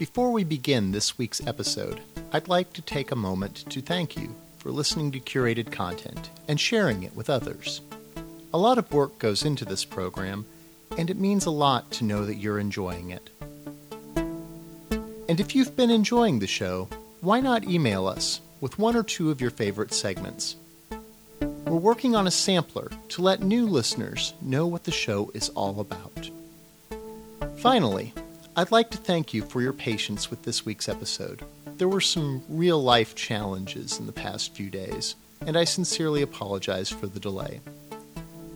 Before we begin this week's episode, I'd like to take a moment to thank you for listening to curated content and sharing it with others. A lot of work goes into this program, and it means a lot to know that you're enjoying it. And if you've been enjoying the show, why not email us with one or two of your favorite segments? We're working on a sampler to let new listeners know what the show is all about. Finally, I'd like to thank you for your patience with this week's episode. There were some real life challenges in the past few days, and I sincerely apologize for the delay.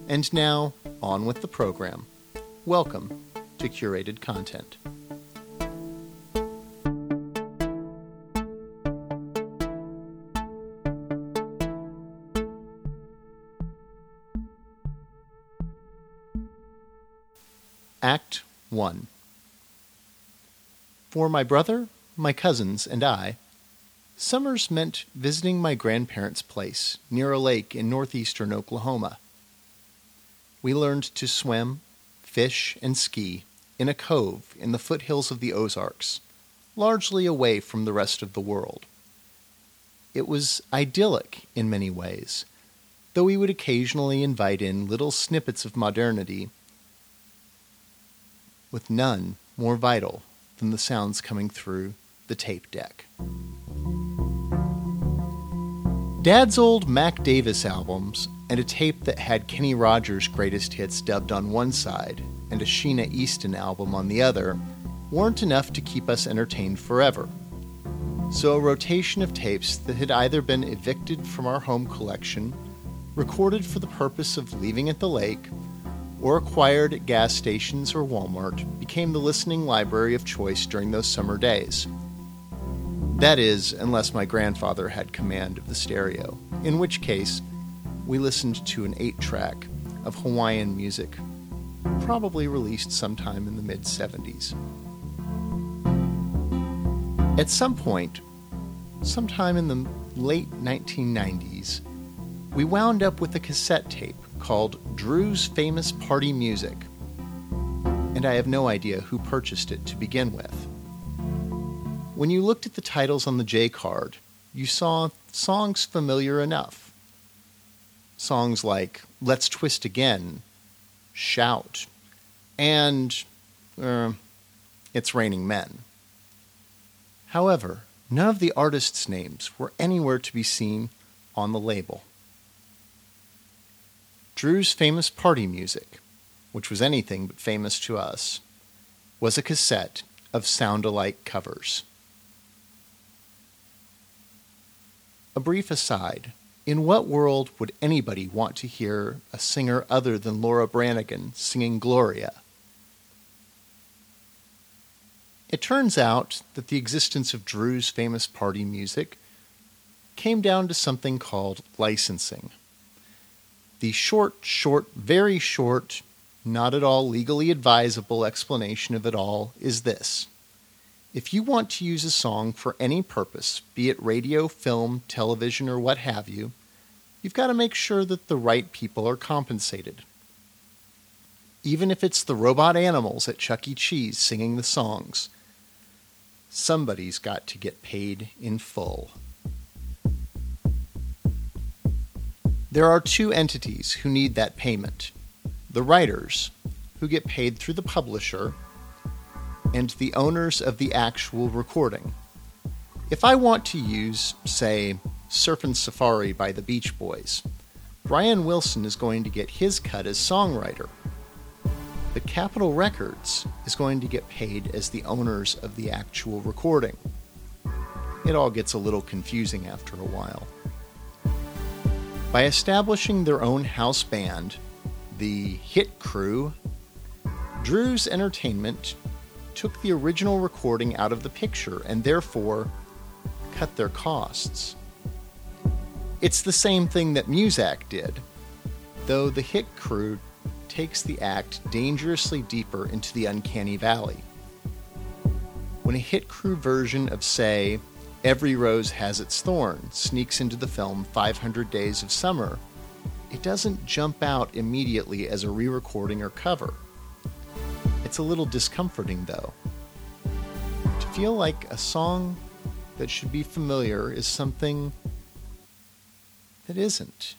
And now, on with the program. Welcome to Curated Content. Act 1 For my brother, my cousins, and I, summers meant visiting my grandparents' place near a lake in northeastern Oklahoma. We learned to swim, fish, and ski in a cove in the foothills of the Ozarks, largely away from the rest of the world. It was idyllic in many ways, though we would occasionally invite in little snippets of modernity, with none more vital than the sounds coming through the tape deck. Dad's old Mac Davis albums and a tape that had Kenny Rogers' greatest hits dubbed on one side and a Sheena Easton album on the other weren't enough to keep us entertained forever. So, a rotation of tapes that had either been evicted from our home collection, recorded for the purpose of leaving at the lake, or acquired at gas stations or Walmart became the listening library of choice during those summer days. That is, unless my grandfather had command of the stereo, in which case, we listened to an 8 track of Hawaiian music, probably released sometime in the mid 70s. At some point, sometime in the late 1990s, we wound up with a cassette tape called Drew's Famous Party Music, and I have no idea who purchased it to begin with. When you looked at the titles on the J card, you saw songs familiar enough. Songs like Let's Twist Again, Shout, and uh, It's Raining Men. However, none of the artists' names were anywhere to be seen on the label. Drew's famous party music, which was anything but famous to us, was a cassette of sound alike covers. A brief aside in what world would anybody want to hear a singer other than Laura Branigan singing Gloria? It turns out that the existence of Drew's famous party music came down to something called licensing. The short, short, very short, not at all legally advisable explanation of it all is this if you want to use a song for any purpose, be it radio, film, television, or what have you, you've got to make sure that the right people are compensated. Even if it's the robot animals at Chuck E. Cheese singing the songs, somebody's got to get paid in full. There are two entities who need that payment the writers, who get paid through the publisher, and the owners of the actual recording. If I want to use, say, Surfin' Safari by the Beach Boys, Brian Wilson is going to get his cut as songwriter. But Capitol Records is going to get paid as the owners of the actual recording. It all gets a little confusing after a while. By establishing their own house band, the Hit Crew, Drew's Entertainment took the original recording out of the picture and therefore cut their costs. It's the same thing that Muzak did, though the Hit Crew takes the act dangerously deeper into the uncanny valley. When a Hit Crew version of, say, Every Rose Has Its Thorn sneaks into the film 500 Days of Summer, it doesn't jump out immediately as a re recording or cover. It's a little discomforting, though, to feel like a song that should be familiar is something that isn't.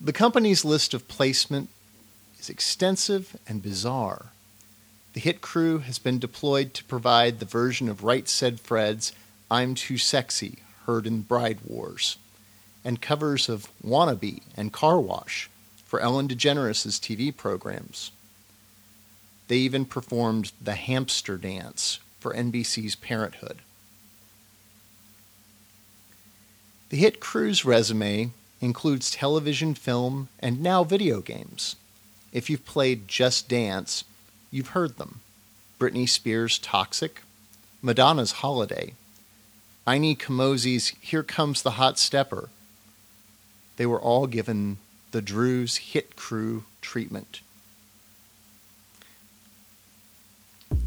The company's list of placement is extensive and bizarre. The hit crew has been deployed to provide the version of Right Said Fred's I'm Too Sexy heard in Bride Wars, and covers of Wannabe and Car Wash for Ellen DeGeneres' TV programs. They even performed the Hamster Dance for NBC's Parenthood. The hit crew's resume includes television, film, and now video games. If you've played Just Dance, you've heard them. Britney Spears' Toxic, Madonna's Holiday, Ini Kamoze's Here Comes the Hot Stepper. They were all given the Drew's hit crew treatment.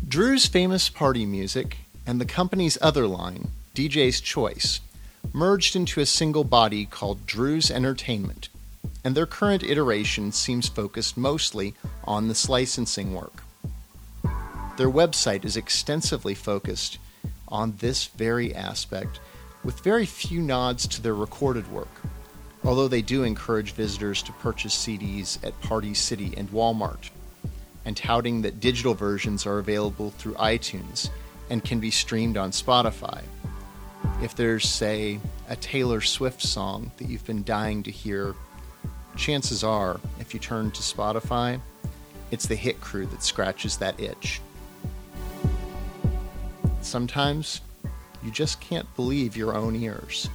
Drew's famous party music and the company's other line, DJ's Choice, merged into a single body called Drew's Entertainment, and their current iteration seems focused mostly on this licensing work. Their website is extensively focused on this very aspect, with very few nods to their recorded work, although they do encourage visitors to purchase CDs at Party City and Walmart, and touting that digital versions are available through iTunes and can be streamed on Spotify. If there's, say, a Taylor Swift song that you've been dying to hear, chances are, if you turn to Spotify, it's the hit crew that scratches that itch. Sometimes you just can't believe your own ears.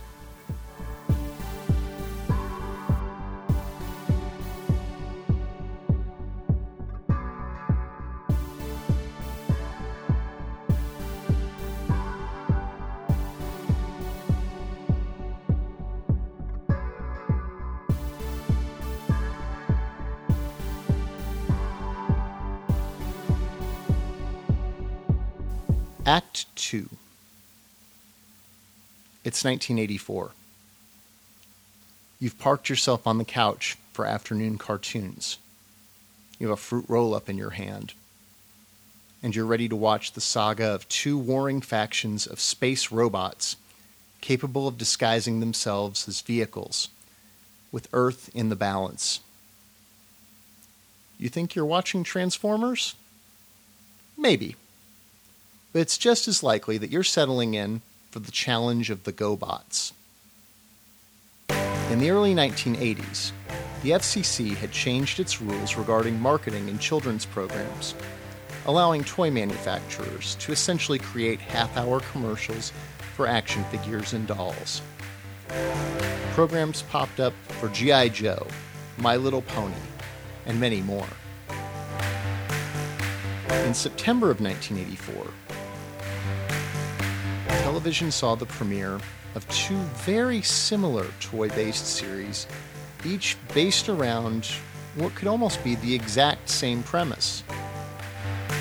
Act 2. It's 1984. You've parked yourself on the couch for afternoon cartoons. You have a fruit roll up in your hand. And you're ready to watch the saga of two warring factions of space robots capable of disguising themselves as vehicles, with Earth in the balance. You think you're watching Transformers? Maybe but it's just as likely that you're settling in for the challenge of the GoBots. In the early 1980s, the FCC had changed its rules regarding marketing in children's programs, allowing toy manufacturers to essentially create half hour commercials for action figures and dolls. Programs popped up for G.I. Joe, My Little Pony, and many more. In September of 1984, television saw the premiere of two very similar toy based series, each based around what could almost be the exact same premise.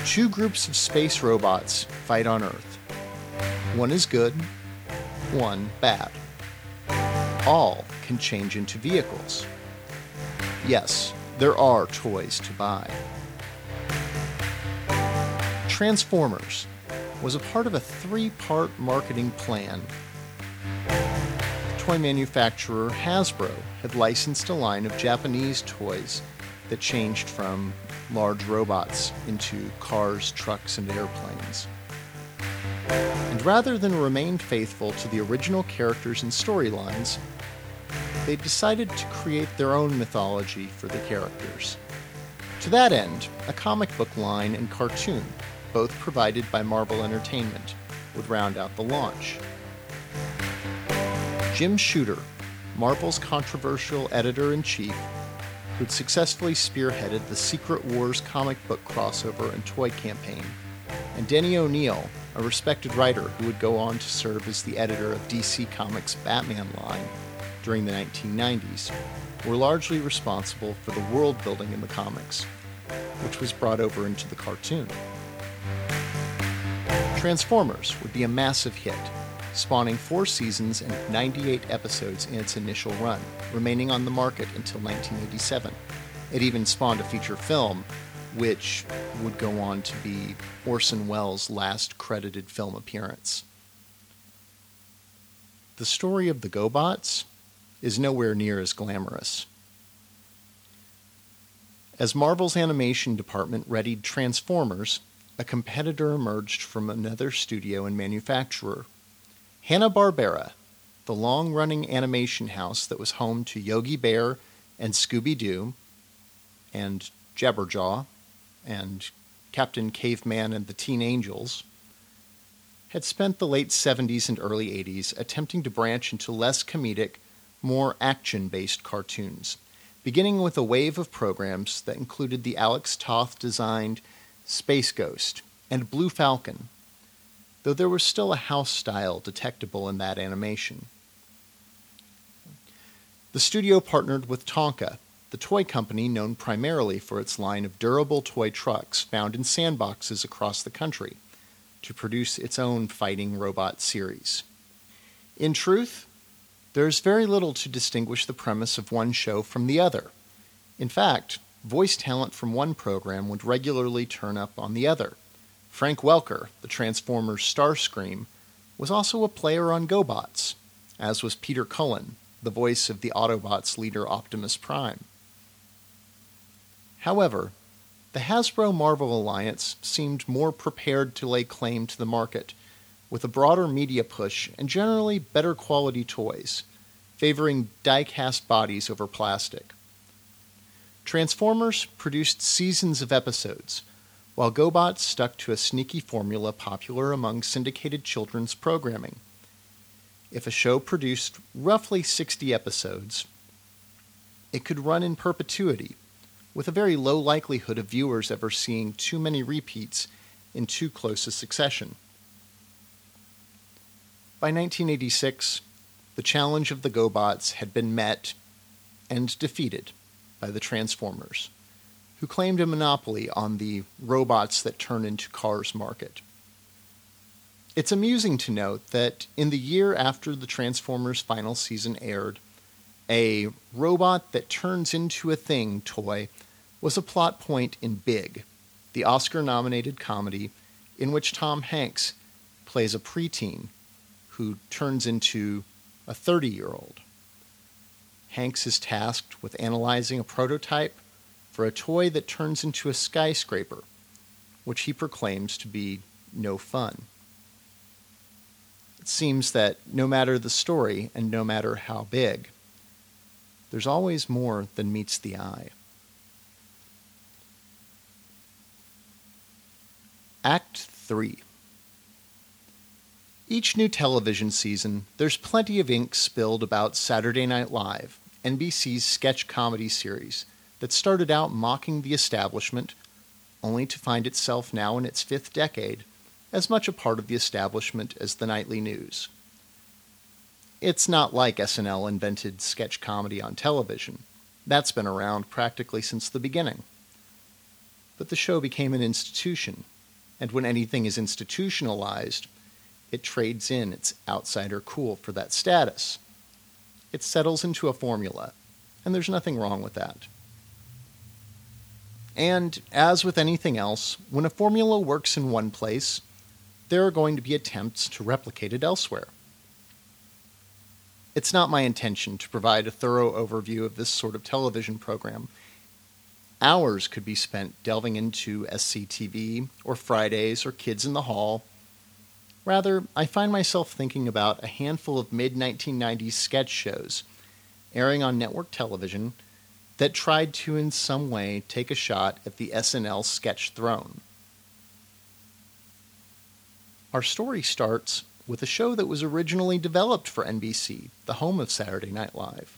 Two groups of space robots fight on Earth. One is good, one bad. All can change into vehicles. Yes, there are toys to buy. Transformers was a part of a three part marketing plan. Toy manufacturer Hasbro had licensed a line of Japanese toys that changed from large robots into cars, trucks, and airplanes. And rather than remain faithful to the original characters and storylines, they decided to create their own mythology for the characters. To that end, a comic book line and cartoon both provided by Marvel Entertainment, would round out the launch. Jim Shooter, Marvel's controversial editor in chief, who'd successfully spearheaded the Secret Wars comic book crossover and toy campaign, and Denny O'Neil, a respected writer who would go on to serve as the editor of DC Comics' Batman line during the 1990s, were largely responsible for the world building in the comics, which was brought over into the cartoon. Transformers would be a massive hit, spawning four seasons and 98 episodes in its initial run, remaining on the market until 1987. It even spawned a feature film, which would go on to be Orson Welles' last credited film appearance. The story of the GoBots is nowhere near as glamorous. As Marvel's animation department readied Transformers, a competitor emerged from another studio and manufacturer. Hanna-Barbera, the long-running animation house that was home to Yogi Bear and Scooby-Doo and Jabberjaw and Captain Caveman and the Teen Angels, had spent the late 70s and early 80s attempting to branch into less comedic, more action based cartoons, beginning with a wave of programs that included the Alex Toth designed Space Ghost and Blue Falcon, though there was still a house style detectable in that animation. The studio partnered with Tonka, the toy company known primarily for its line of durable toy trucks found in sandboxes across the country, to produce its own fighting robot series. In truth, there is very little to distinguish the premise of one show from the other. In fact, voice talent from one program would regularly turn up on the other. Frank Welker, the Transformers Starscream, was also a player on GoBots, as was Peter Cullen, the voice of the Autobots leader Optimus Prime. However, the Hasbro Marvel alliance seemed more prepared to lay claim to the market, with a broader media push and generally better quality toys, favoring die cast bodies over plastic. Transformers produced seasons of episodes, while GoBots stuck to a sneaky formula popular among syndicated children's programming. If a show produced roughly 60 episodes, it could run in perpetuity with a very low likelihood of viewers ever seeing too many repeats in too close a succession. By 1986, the challenge of the GoBots had been met and defeated by the Transformers, who claimed a monopoly on the robots that turn into cars market. It's amusing to note that in the year after the Transformers final season aired, a robot that turns into a thing toy was a plot point in Big, the Oscar nominated comedy in which Tom Hanks plays a preteen who turns into a 30 year old. Hanks is tasked with analyzing a prototype for a toy that turns into a skyscraper, which he proclaims to be no fun. It seems that no matter the story and no matter how big, there's always more than meets the eye. Act 3 Each new television season, there's plenty of ink spilled about Saturday Night Live, NBC's sketch comedy series that started out mocking the establishment, only to find itself now in its fifth decade as much a part of the establishment as the nightly news. It's not like SNL invented sketch comedy on television. That's been around practically since the beginning. But the show became an institution and when anything is institutionalized, it trades in its outsider cool for that status. It settles into a formula, and there's nothing wrong with that. And as with anything else, when a formula works in one place, there are going to be attempts to replicate it elsewhere. It's not my intention to provide a thorough overview of this sort of television program Hours could be spent delving into SCTV or Fridays or Kids in the Hall. Rather, I find myself thinking about a handful of mid 1990s sketch shows airing on network television that tried to, in some way, take a shot at the SNL sketch throne. Our story starts with a show that was originally developed for NBC, the home of Saturday Night Live.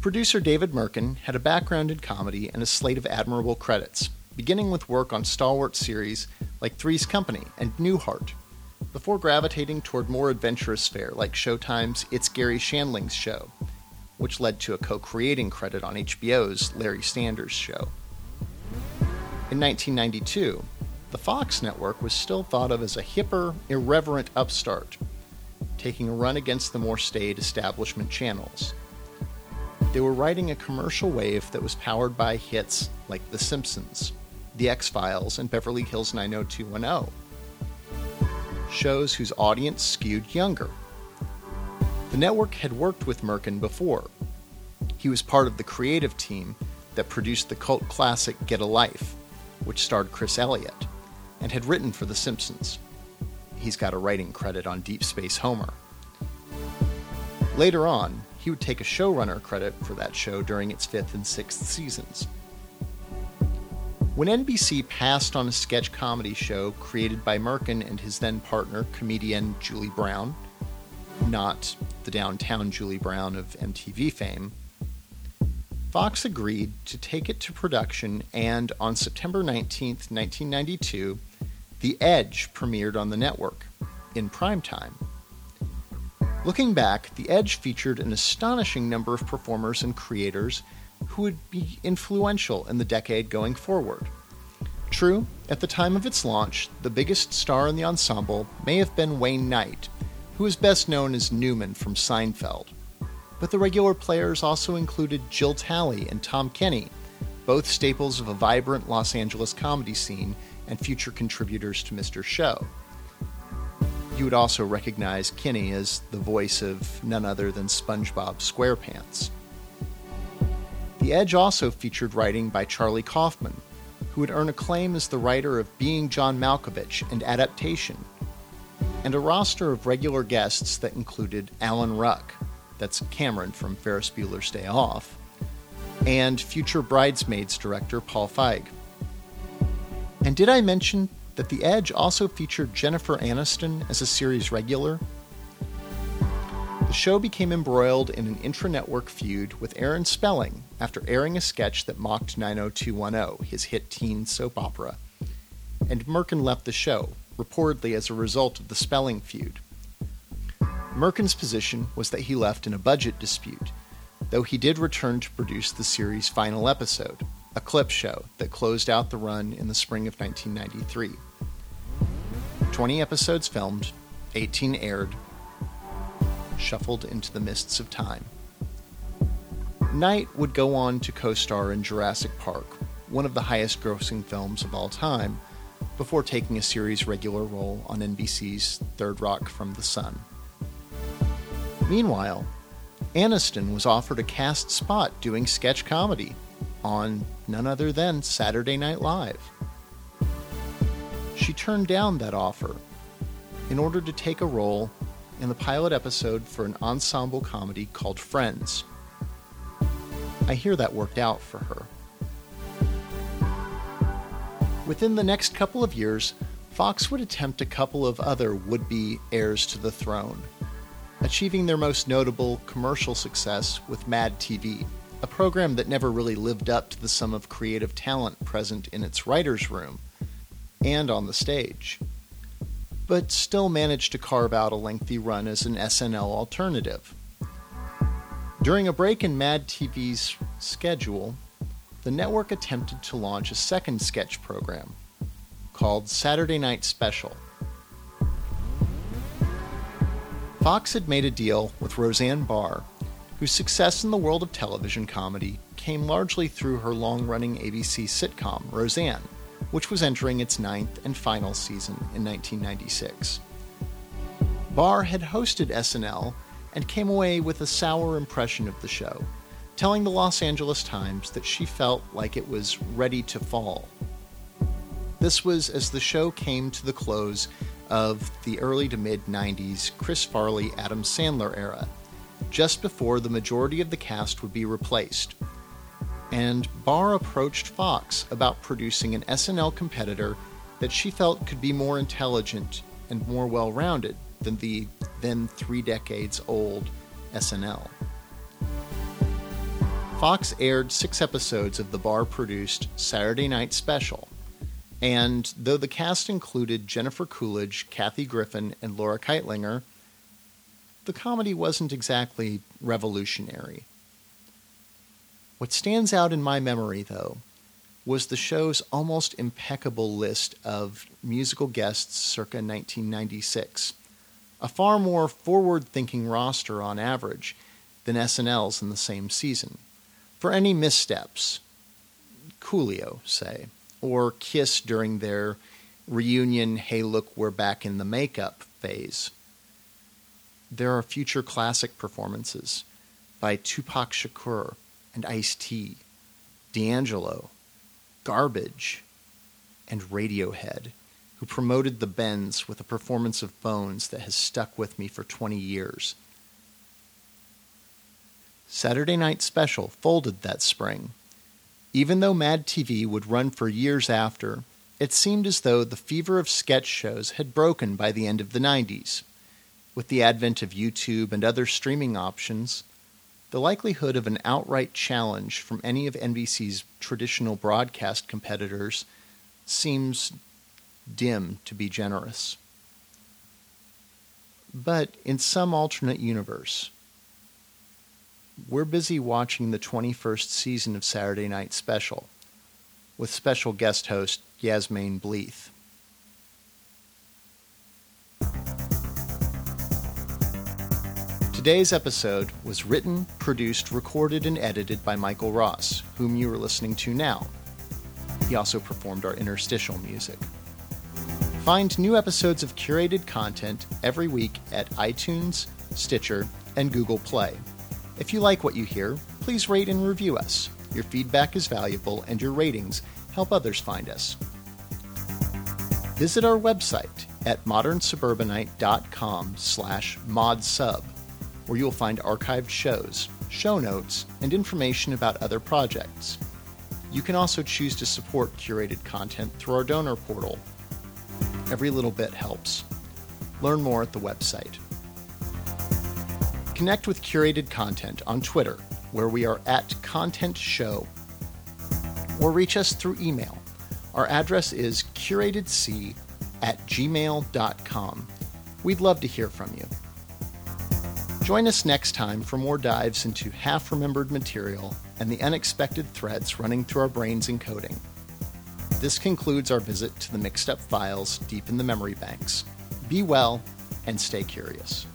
Producer David Mirkin had a background in comedy and a slate of admirable credits, beginning with work on stalwart series like Three's Company and Newhart, before gravitating toward more adventurous fare like Showtime's It's Garry Shandling's Show, which led to a co creating credit on HBO's Larry Sanders Show. In 1992, the Fox network was still thought of as a hipper, irreverent upstart, taking a run against the more staid establishment channels. They were riding a commercial wave that was powered by hits like The Simpsons, The X Files, and Beverly Hills 90210. Shows whose audience skewed younger. The network had worked with Mirkin before. He was part of the creative team that produced the cult classic Get a Life, which starred Chris Elliott, and had written for The Simpsons. He's got a writing credit on Deep Space Homer. Later on, he would take a showrunner credit for that show during its fifth and sixth seasons. When NBC passed on a sketch comedy show created by Mirkin and his then partner, comedian Julie Brown, not the downtown Julie Brown of MTV fame, Fox agreed to take it to production, and on September 19, 1992, The Edge premiered on the network in primetime. Looking back, The Edge featured an astonishing number of performers and creators who would be influential in the decade going forward. True, at the time of its launch, the biggest star in the ensemble may have been Wayne Knight, who is best known as Newman from Seinfeld. But the regular players also included Jill Talley and Tom Kenny, both staples of a vibrant Los Angeles comedy scene and future contributors to Mr. Show you would also recognize Kenny as the voice of none other than SpongeBob SquarePants. The Edge also featured writing by Charlie Kaufman, who would earn acclaim as the writer of Being John Malkovich and Adaptation, and a roster of regular guests that included Alan Ruck, that's Cameron from Ferris Bueller's Day Off, and future Bridesmaids director Paul Feig. And did I mention that The Edge also featured Jennifer Aniston as a series regular. The show became embroiled in an intra network feud with Aaron Spelling after airing a sketch that mocked 90210, his hit teen soap opera. And Mirkin left the show, reportedly as a result of the Spelling feud. Mirkin's position was that he left in a budget dispute, though he did return to produce the series' final episode, a clip show that closed out the run in the spring of 1993. 20 episodes filmed, 18 aired, shuffled into the mists of time. Knight would go on to co star in Jurassic Park, one of the highest grossing films of all time, before taking a series regular role on NBC's Third Rock from the Sun. Meanwhile, Aniston was offered a cast spot doing sketch comedy on none other than Saturday Night Live she turned down that offer in order to take a role in the pilot episode for an ensemble comedy called Friends. I hear that worked out for her. Within the next couple of years, Fox would attempt a couple of other would be heirs to the throne, achieving their most notable commercial success with Mad TV, a program that never really lived up to the sum of creative talent present in its writer's room and on the stage, but still managed to carve out a lengthy run as an SNL alternative. During a break in Mad TV's schedule, the network attempted to launch a second sketch program called Saturday Night Special. Fox had made a deal with Roseanne Barr, whose success in the world of television comedy came largely through her long running ABC sitcom, Roseanne which was entering its ninth and final season in 1996. Barr had hosted SNL and came away with a sour impression of the show, telling the Los Angeles Times that she felt like it was ready to fall. This was as the show came to the close of the early to mid 90s Chris Farley Adam Sandler era, just before the majority of the cast would be replaced, and Barr approached Fox about producing an SNL competitor that she felt could be more intelligent and more well rounded than the then three decades old SNL. Fox aired six episodes of the Barr produced Saturday Night Special, and though the cast included Jennifer Coolidge, Kathy Griffin, and Laura Kightlinger, the comedy wasn't exactly revolutionary. What stands out in my memory, though, was the show's almost impeccable list of musical guests circa 1996, a far more forward thinking roster on average than SNL's in the same season. For any missteps, Coolio, say, or Kiss during their reunion, hey, look, we're back in the makeup phase. There are future classic performances by Tupac Shakur and Ice T, D'Angelo, Garbage, and Radiohead, who promoted the Bends with a performance of Bones that has stuck with me for 20 years. Saturday Night Special folded that spring. Even though Mad TV would run for years after, it seemed as though the fever of sketch shows had broken by the end of the 90s. With the advent of YouTube and other streaming options, the likelihood of an outright challenge from any of NBC's traditional broadcast competitors seems dim to be generous. But in some alternate universe, we're busy watching the 21st season of Saturday Night Special with special guest host Yasmine Bleeth. Today's episode was written, produced, recorded, and edited by Michael Ross, whom you are listening to now. He also performed our interstitial music. Find new episodes of curated content every week at iTunes, Stitcher, and Google Play. If you like what you hear, please rate and review us. Your feedback is valuable, and your ratings help others find us. Visit our website at modernsuburbanite.com slash modsub, where you'll find archived shows, show notes, and information about other projects. You can also choose to support curated content through our donor portal. Every little bit helps. Learn more at the website. Connect with curated content on Twitter, where we are at Content Show, or reach us through email. Our address is curatedc at gmail.com. We'd love to hear from you. Join us next time for more dives into half remembered material and the unexpected threads running through our brains and coding. This concludes our visit to the mixed up files deep in the memory banks. Be well and stay curious.